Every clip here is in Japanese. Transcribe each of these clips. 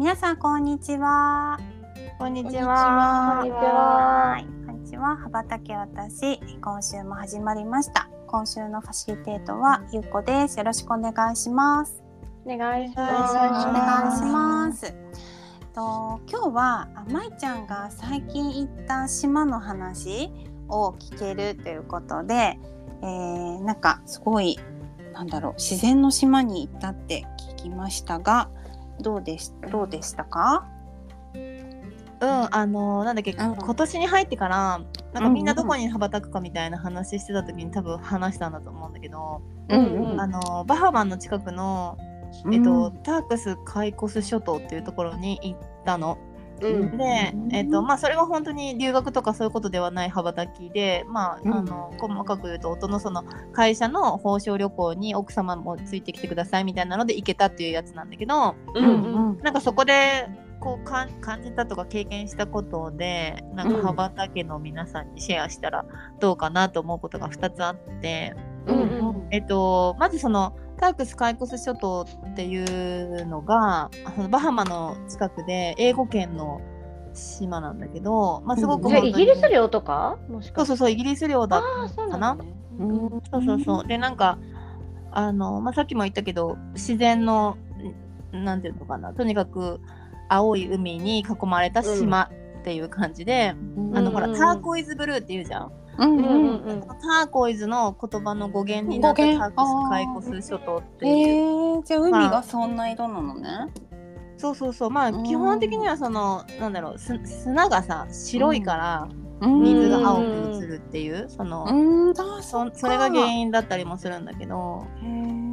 皆さんこんにちは。こんにちこんは。にちはい、こんにちは。羽ばたけ私、今週も始まりました。今週のファシリテートはゆっこです。よろしくお願いします。お願いしお願いします。と今日はあまいちゃんが最近行った島の話を聞けるということで、えー、なんかすごいなんだろう自然の島に行ったって聞きましたが、どうでしどうでしたか？うん、あのなんだっけ、うん。今年に入ってからなんかみんなどこに羽ばたくかみたいな話してた時に多分話したんだと思うんだけど、うんうん。あのバハマンの近くの、えっとタークスカイコス諸島っていうところに行ったの。うん。で、えっとまあ、それは本当に留学とかそういうことではない羽ばたきで、まあうん。あの細かく言うと夫のその会社の報奨旅行に奥様もついてきてくださいみたいなので行けたっていうやつなんだけど、うん。うんなんかそこでこうかん感じたとか経験したことでなんかうん羽ばたけの皆さんにシェアしたらどうかなと思うことが2つあって、うんうん。えっと、まずそのタークス・カイコス諸島っていうのがあのバハマの近くで英語圏の島なんだけど、まあ、すごくうんイギリス領とか？もしかそうそうそうイギリス領だああそうかなそうそうそう。で、なんか、あの、まあ、さっきも言ったけど、自然の、んなんていうのかな、とにかく青い海に囲まれた島っていう感じで、あの、ほら、うん。ターコイズブルーって言うじゃん。うんうんうん。うんうんターコイズの言葉の語源になったタークスカイコス諸島ってへいう。えじゃあ海がそんな色なのね。そうそうそう。まあ、うん基本的にはその、なんだろう、す砂がさ、白いから、うん。水が青く映るっていう、その、うん。だそそれが原因だったりもするんだけど、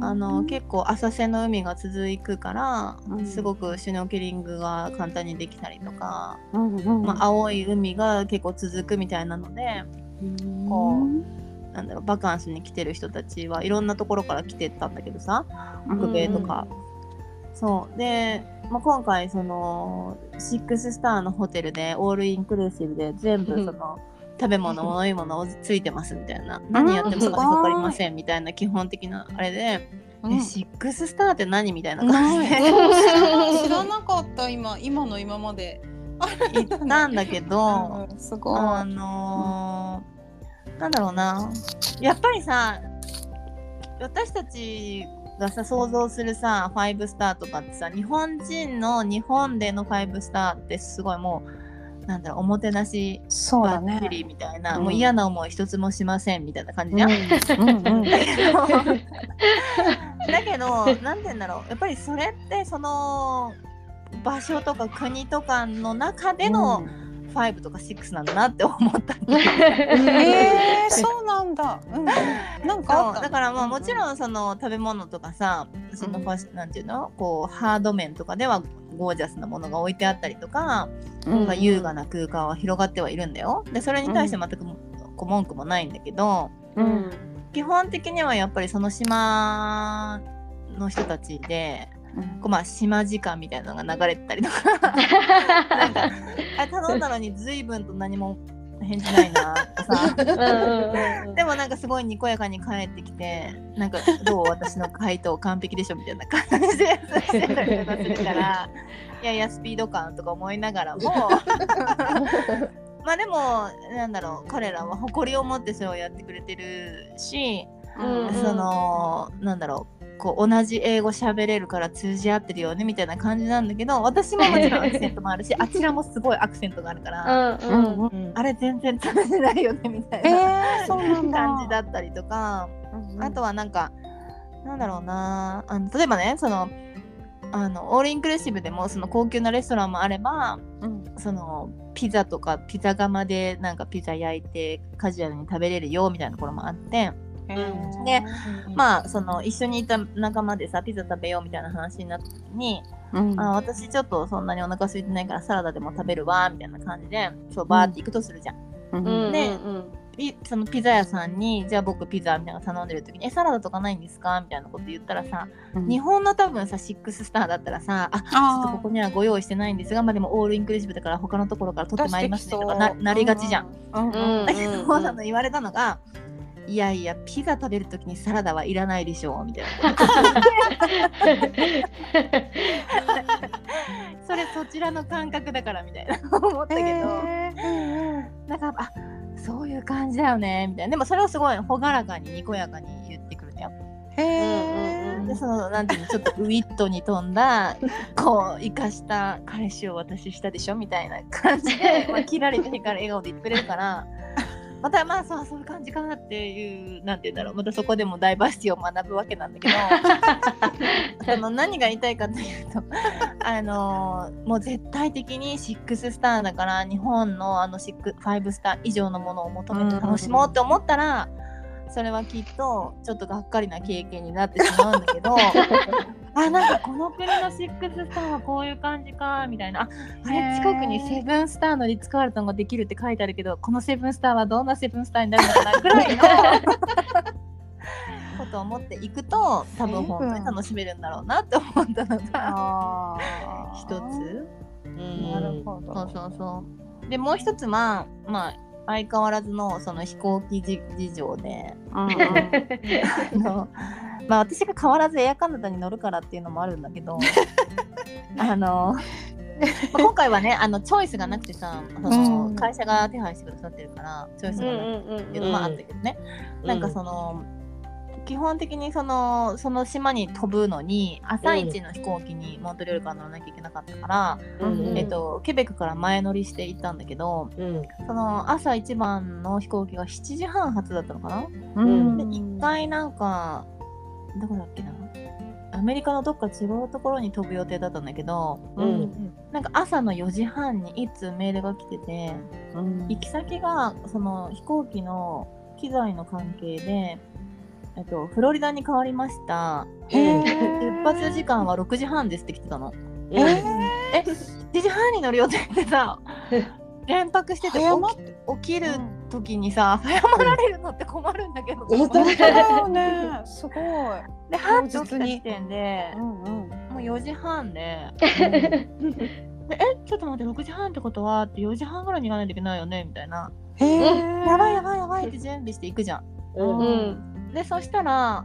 あの結構浅瀬の海が続くから、うんすごくシュノーケリングが簡単にできたりとか、うんうん。まあ、青い海が結構続くみたいなのでこなんだろうバカンスに来てる人たちはいろんなところから来てたんだけどさ北米とか。そう。で、まあ、今回その6スターのホテルでオールインクルーシブで全部その、食べ物飲み物をついてますみたいな。何やってもお金かかりませんみたいな基本的なあれで、うん。えシックススターって何みたいな感じで。知らなかった今。今の今まで。行ったんだけど、うんすごい。あのーなんだろうなやっぱりさ私たちがさ想像するさ5スターとかってさ日本人の日本での5スターってすごいもうなんだろうおもてなしそうだねバッチ。リみたいな、うんもう嫌な思い一つもしませんみたいな感じじゃん。うんだけど、なんて言うんだろう、やっぱりそれって、その場所とか国とかの中での5とか6なんだなって思ったんだよえー、そうなんだ。うん、なんかだからまあもちろんその食べ物とかさそのファッシなんていうの？こうハード面とかではゴージャスなものが置いてあったりとか、うん。まあ、優雅な空間は広がってはいるんだよ。でそれに対して全くもこう文句もないんだけどうん。基本的にはやっぱりその島の人たちでこうまあ島時間みたいなのが流れてたりとか。なんかあれ頼んだのに随分と何も返事ないなとかさ。でもなんかすごいにこやかに帰ってきてなんかどう私の回答完璧でしょみたいな感じでしてたりとかするから。いやいやスピード感とか思いながらも。まあでもなんだろう彼らは誇りを持ってそれをやってくれてるし、うん。そのなんだろうこう同じ英語喋れるから通じ合ってるよねみたいな感じなんだけど私ももちろんアクセントもあるし あちらもすごいアクセントがあるから、うんうんうんうんあれ全然通じないよねみたいな。えー。感じだったりとか、あとはなんかなんだろうなあの例えばねそのあのオールインクルーシブでもその高級なレストランもあればうんそのピザとかピザ窯でなんかピザ焼いてカジュアルに食べれるよみたいなところもあってでまあその一緒にいた仲間でさピザ食べようみたいな話になった時にうんあ私ちょっとそんなにお腹空いてないからサラダでも食べるわみたいな感じでそうバーって行くとするじゃん。うんうんでうんピそのピザ屋さんにじゃあ僕ピザみたいなの頼んでる時に「えサラダとかないんですか?」みたいなこと言ったらさ、うん日本の多分さ6スターだったらさ「あちょっとここにはご用意してないんですがまあでもオールインクルーシブだから他のところから取ってまいりますね」とかななりがちじゃん。。うんうんうんだけどそうなの言われたのが「いやいやピザ食べる時にサラダはいらないでしょ」みたいな。それそちらの感覚だからみたいな。思ったけど。なんかあそういう感じだよねみたいな。でもそれをすごい朗らかににこやかに言ってくるんだよ。へえうんそのなんていうのちょっとウィットに富んだ こう生かした彼氏を私したでしょみたいな感じで、まあ、キラリと光る笑顔で言ってくれるからまたまあそうそういう感じかなっていうなんて言うんだろう。またそこでもダイバーシティを学ぶわけなんだけど。その何が言いたいかというとあのもう絶対的に6スターだから日本のあの6 5スター以上のものを求めて楽しもうって思ったら、それはきっとちょっとがっかりな経験になってしまうんだけど あなんかこの国の6スターはこういう感じかみたいな ああれ近くにセブンスターのリッツ・カールトンができるって書いてあるけどこのセブンスターはどんなセブンスターになるのかな ぐらいのことを思っていくと多分本当に楽しめるんだろうなって思ったのがあ一つ。うんなるほど。そうそうそう。でもう一つはまあ相変わらずのその飛行機じ事情でうんうん あのまあ私が変わらずエアカナダに乗るからっていうのもあるんだけど あの、まあ今回はねあのチョイスがなくてさその、うん。会社が手配してくださってるからチョイスがなくてっていうのもあったけどね、なんかその、基本的にそのその島に飛ぶのに朝一の飛行機にモントリオールから乗らなきゃいけなかったから、うんえっと、ケベックから前乗りして行ったんだけどうん。その朝一番の飛行機が7時半発だったのかな、うん。で一回なんかどこだっけな？アメリカのどっか違うところに飛ぶ予定だったんだけどうん。なんか朝の4時半にいつメールが来ててうん。行き先がその飛行機の機材の関係で、えっと、フロリダに変わりました。へ出発時間は6時半ですって来てたの。えー。え7時半に乗る予定でさ連泊してて起きる時にさ早まられるのって困るんだけど、うん。本当だよね。すごい。でハッと起きた時点で。うんうん。もう4時半で。でえちょっと待って6時半ってことはって4時半ぐらいに行かないといけないよねみたいな。へえ。やばいやばいやばい。って準備していくじゃん。うんうん。でそしたら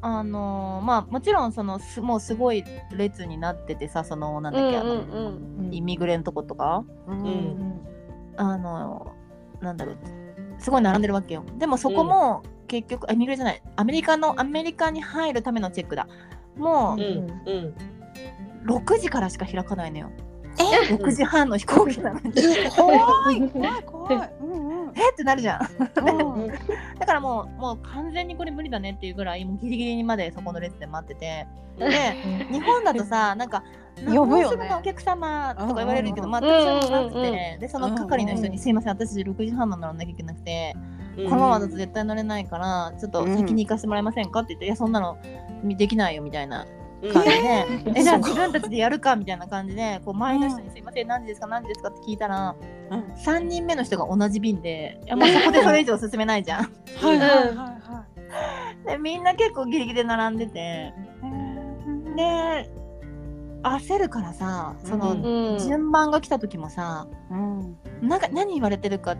あのーまあもちろんそのすもうすごい列になっててさそのなんだっけ、あのイミグレのとことか。うん。んあのなんだろうすごい並んでるわけよ。でもそこも結局、イミグレじゃない。アメリカのアメリカに入るためのチェックだ。もうん。うん。う6時からしか開かないのよ。え？6時半の飛行機なのに。怖い怖い怖い。うんうん。えってなるじゃん。うん。だからもうもう完全にこれ無理だねっていうぐらいもうギリギリにまでそこの列で待ってて。で日本だとさなんか 呼ぶよね。のお客様とか言われるけど、うんまあ私はなくて、でその係の人に、すいません私6時半まで乗らなきゃいけなくて、うんこのままだと絶対乗れないからちょっと先に行かせてもらえませんかって言って、いやそんなのできないよみたいな。感じで、えじゃあ自分たちでやるかみたいな感じでこう前の人に「すいません何時ですか何時ですか?」って聞いたら、うん。3人目の人が同じ便でいやもうそこでそれ以上進めないじゃん。はいはいはいは でみんな結構ギリギリで並んでて。い。で焦るからさその、順番が来た時もさうん。なんか何言われてるか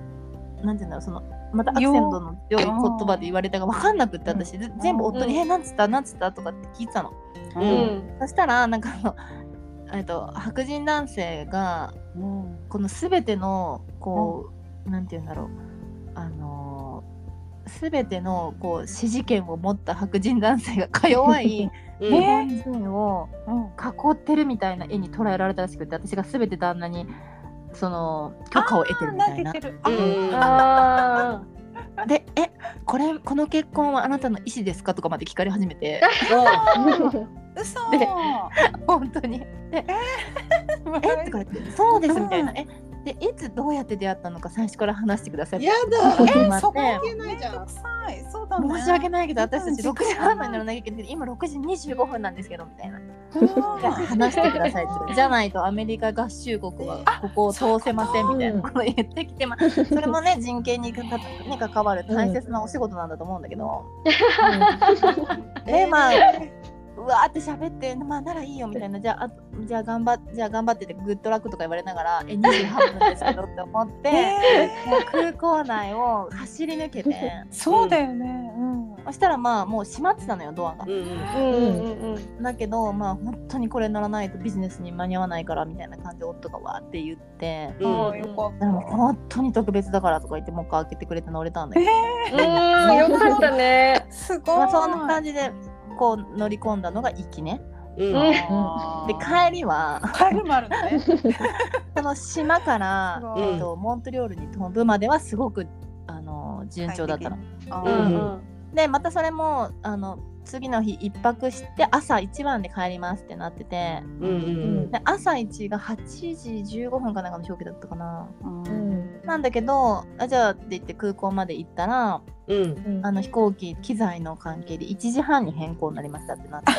なんていうんだろうそのまたアクセントの良い言葉で言われたが分かんなくって私、ぜ全部夫に「うん。えなんつったなんつった?」とかって聞いてたの。ううん。んそしたらなんかえっと白人男性がうん。この全てのこう、なんて言うんだろう。あのー全てのこう支持権を持った白人男性がか弱い うん。日本人をうん。囲ってるみたいな絵に捉えられたらしくて私が全て旦那にその許可を得てるみたいな。で「えこれこの結婚はあなたの意思ですか?」とかまで聞かれ始めて。ー 嘘。で 本当に「ええとか言って「そうです」みたいな「えでいつどうやって出会ったのか最初から話してください」やだ。決まって。そこいけないじゃん。い。そうだね。申し訳ないけど私たち6時半まで乗らななきゃいけない今6時25分なんですけどみたいな。うん。話してくださいって じゃないとアメリカ合衆国はここを通せませんみたいなこと言ってきて、まあ、それもね人権にかかに関わる大切なお仕事なんだと思うんだけど、でまあうわーって喋ってまあならいいよみたいなじゃああじゃあ頑張っじゃあ頑張っててグッドラックとか言われながらえ28分ですけどって思って、もう空港内を走り抜けて。そうだよね。うん。そしたらまあもう閉まってたのよドアが。う。んうんうん。うん。うんだけどまあ本当にこれ乗らないとビジネスに間に合わないからみたいな感じで夫がわーって言って。うんああよかっでも本当に特別だからとか言ってもう一回開けてくれて乗れたんだけど、うん。よかったね。たすごい。まあ、そんな感じでこう乗り込んだのが行きね。うん。で帰りは帰りもあるのね。その島からえっとモントリオールに飛ぶまではすごくあの順調だったの。でまたそれもあの次の日一泊して朝一番で帰りますってなってて。うんうんで朝一が8時15分かなんかの飛行機だったかな。うんなんだけどあじゃあって言って空港まで行ったらうん。あの飛行機機材の関係で1時半に変更になりましたってなって。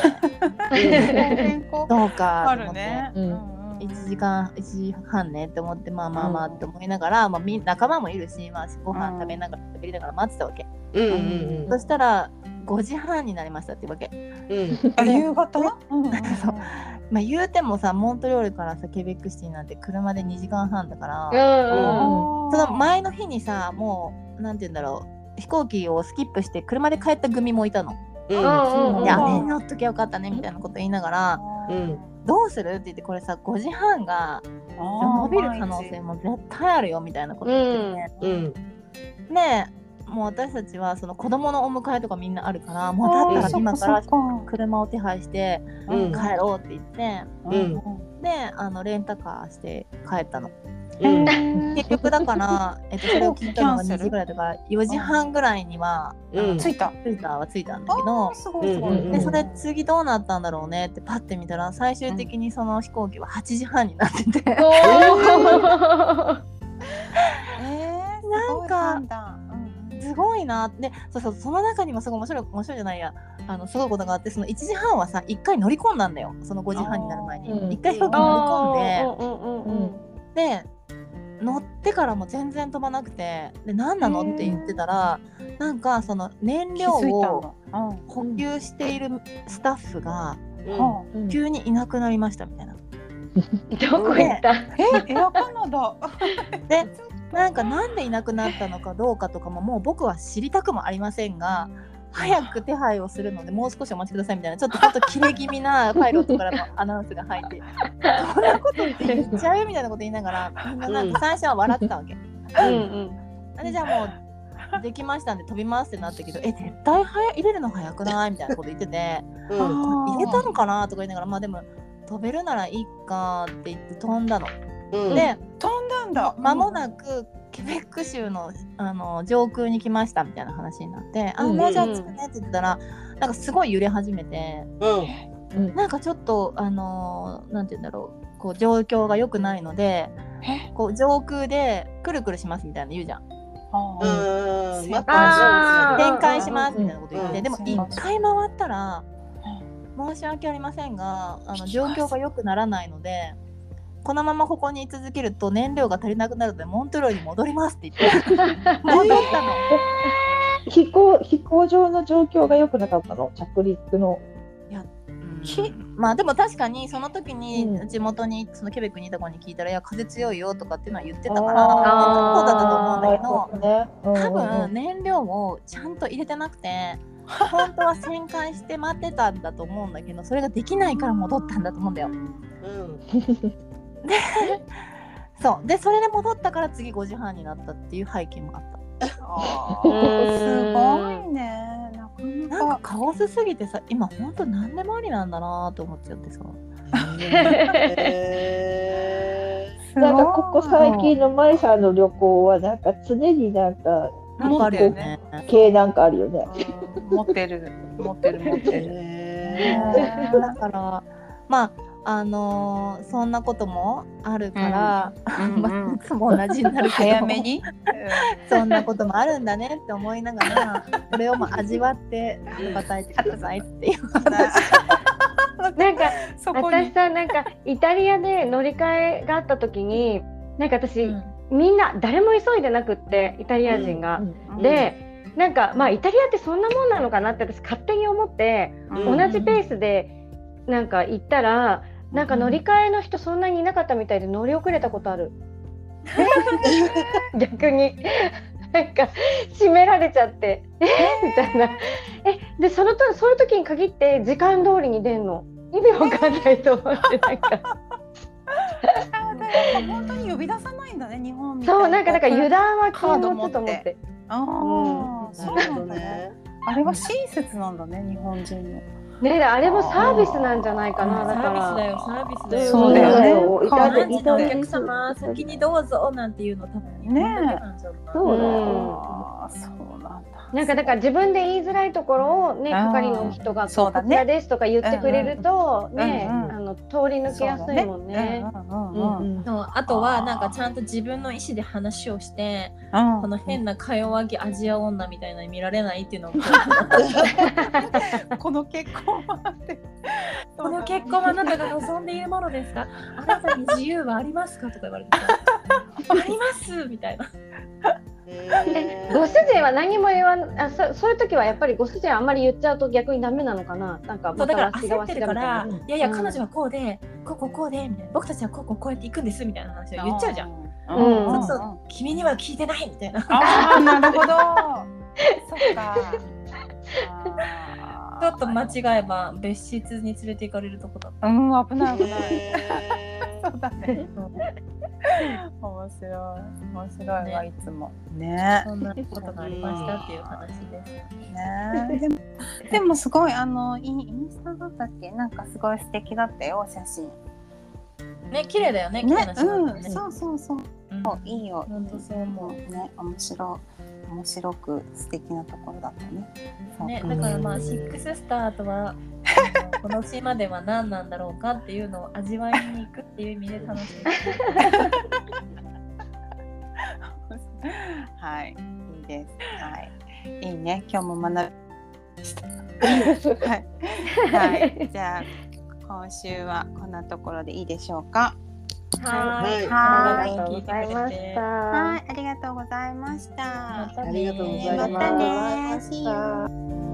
変更 どうかあと思って、るね。うんうん。1時間1時半ねって思ってまあまあまあって思いながら、まあ、み仲間もいるし、まあ、ご飯食べながら食べりながら待ってたわけ、うんうん。そしたら5時半になりましたっていうわけ、うん。あ夕方？うんうん そう。まあ、言うてもさモントリオールからさケベックシティなんて車で2時間半だから、うんうんその前の日にさもうなんて言うんだろう飛行機をスキップして車で帰った組もいたの。うん。うんうんいや、ね、乗っときゃよかったねみたいなこと言いながら、うんどうするって言ってこれさ5時半が伸びる可能性も絶対あるよみたいなこと言ってて、うん。でもう私たちはその子供のお迎えとかみんなあるからもうだったら今から車を手配してうん。帰ろうって言って、うん。であのレンタカーして帰ったの。うん。結局だから、えっと、それを聞いたのが2キャンセル時ぐらいだから4時半ぐらいには、うん。着いた。着いたは着いたんだけど、すごいすごい。うんうんでそれ次どうなったんだろうねってパッて見たら最終的にその飛行機は8時半になってて、えーすすごいなでそうそうその中にもすごい面白い面白いじゃないや。あのすごいことがあってその1時半はさ1回乗り込んだんだよ。その5時半になる前に。あー1回飛行機乗り込んで、うんうんうんで乗ってからも全然飛ばなくて。で何なの？って言ってたらなんかその燃料を補給しているスタッフがはうん。急にいなくなりましたみたいな。どこ行った？あ えエアカナダでなんかなんでいなくなったのかどうかとかももう僕は知りたくもありませんが早く手配をするのでもう少しお待ちくださいみたいなちょっとちょっとキレ気味なパイロットからのアナウンスが入ってそんなこと言って言っちゃうみたいなこと言いながらみんななんか最初は笑ってたわけ。うん。うんでじゃあもうできましたんで飛びますってなったけどえ絶対早入れるの早くないみたいなこと言っててうん。入れたのかなとか言いながらまあでも飛べるならいいかって言って飛んだの。うん。で飛んだ。んだ。間もなくケベック州のあの上空に来ましたみたいな話になって「あうん。もうじゃあ着くね」って言ったらなんかすごい揺れ始めて。うん。なんかちょっとあのーなんて言うんだろうこう状況が良くないのでえ？こう上空でくるくるしますみたいな言うじゃん。うん。まあー展開しますみたいなこと言って、うん。でも一回回ったら申し訳ありませんがあの状況が良くならないのでこのままここに居続けると燃料が足りなくなるのでモントロイに戻りますって言って 戻ったの。飛行飛行場の状況が良くなかったの？着陸の。きまあでも確かにその時うにん地元にそのケベックにいた子に聞いたら「いや風強いよ」とかっていうのは言ってたからあそうだったと思うんだけどね。うんうん多うん分燃料をちゃんと入れてなくて本当は旋回して待ってたんだと思うんだけどそれができないから戻ったんだと思うんだよ。うん そう。でそれで戻ったから次5時半になったっていう背景もあった。すごいね。なかななんかかカオスすぎてさ今本当何でもありなんだなと思っちゃってさ。へすごいなんかここ最近のマリさんの旅行はなんか常になんかなんかあるよね。系なんかあるよね。うん。持ってる持ってる持ってーる。へだからまああのーそんなこともあるから、うん。まあいつも同じになるけど。早めに？そんなこともあるんだねって思いながらこれをも味わって羽ばたいてくださいっていう話。なんか。私さなんかイタリアで乗り換えがあった時になんか私、うん。みんな誰も急いでなくってイタリア人が。うんでなんかまあイタリアってそんなもんなのかなって私勝手に思って、うん。同じペースでなんか行ったらなんか乗り換えの人そんなにいなかったみたいで乗り遅れたことある。逆に。なんか閉められちゃって。え？みたいな。え？でそのとそういう時に限って時間通りに出んの？意味わかんないと思ってなんか。本当に呼び出さないんだね日本みたいそうなんかだから油断は禁カード持物って。と思って。ああ、そうなるほどなんだね。ね。あれは親切なんだね日本人の。ねあれもサービスなんじゃないかなサだから。ービスだよサービスだよ。そうだよね。そうカード何時のお客様先にどうぞなんていうの多分ねそうだよ。ああ、そうなんだ。なんかだから自分で言いづらいところをね係の人がそうだね。こちらですとか言ってくれるとね、うんうん。あの通り抜けやすいもんね。うんうんうんうん。そうあとはなんかちゃんと自分の意思で話をしてうん。この変なか弱気アジア女みたいなに見られないっていうのを。この結婚はって。この結婚はあなたが望んでいるものですか？あなたに自由はありますか？とか言われてさ。あります！みたいな。えご主人は何も言わんあそそういう時はやっぱりご主人はあんまり言っちゃうと逆にダメなのかな？なんかだからわしがわ焦っるかしてがみたいなら、いやいやうん彼女はこうで、こうこうこうでみたいな僕たちはこうこうこうやって行くんですみたいな話を言っちゃうじゃん。うんそうそう君には聞いてないみたいな。ああ、なるほど。そっか。ちょっと間違えば別室に連れて行かれるとこだっうん、危ない危ない。え そうだね。面白い。面白いわ、いつも。ねた。そんなことがありましたっていう話です。ね。でも、でもすごい、あの、インインスタだったっけ、なんかすごい素敵だったよ、お写真。ね、綺麗だよね、ねうん、ね。そうそうそう。うんいいよ。本当そう思うね、面白い。面白く素敵なところだったね。ね、だからまあ、シックススターとは、この島では何なんだろうかっていうのを味わいに行くっていう意味で楽しみ。はい、いいです。はい、いいね。今日も学びました。はい、はい、じゃあ今週はこんなところでいいでしょうか？はい。はありがとうございました。はい、ありがとうございました。またねありがとうございました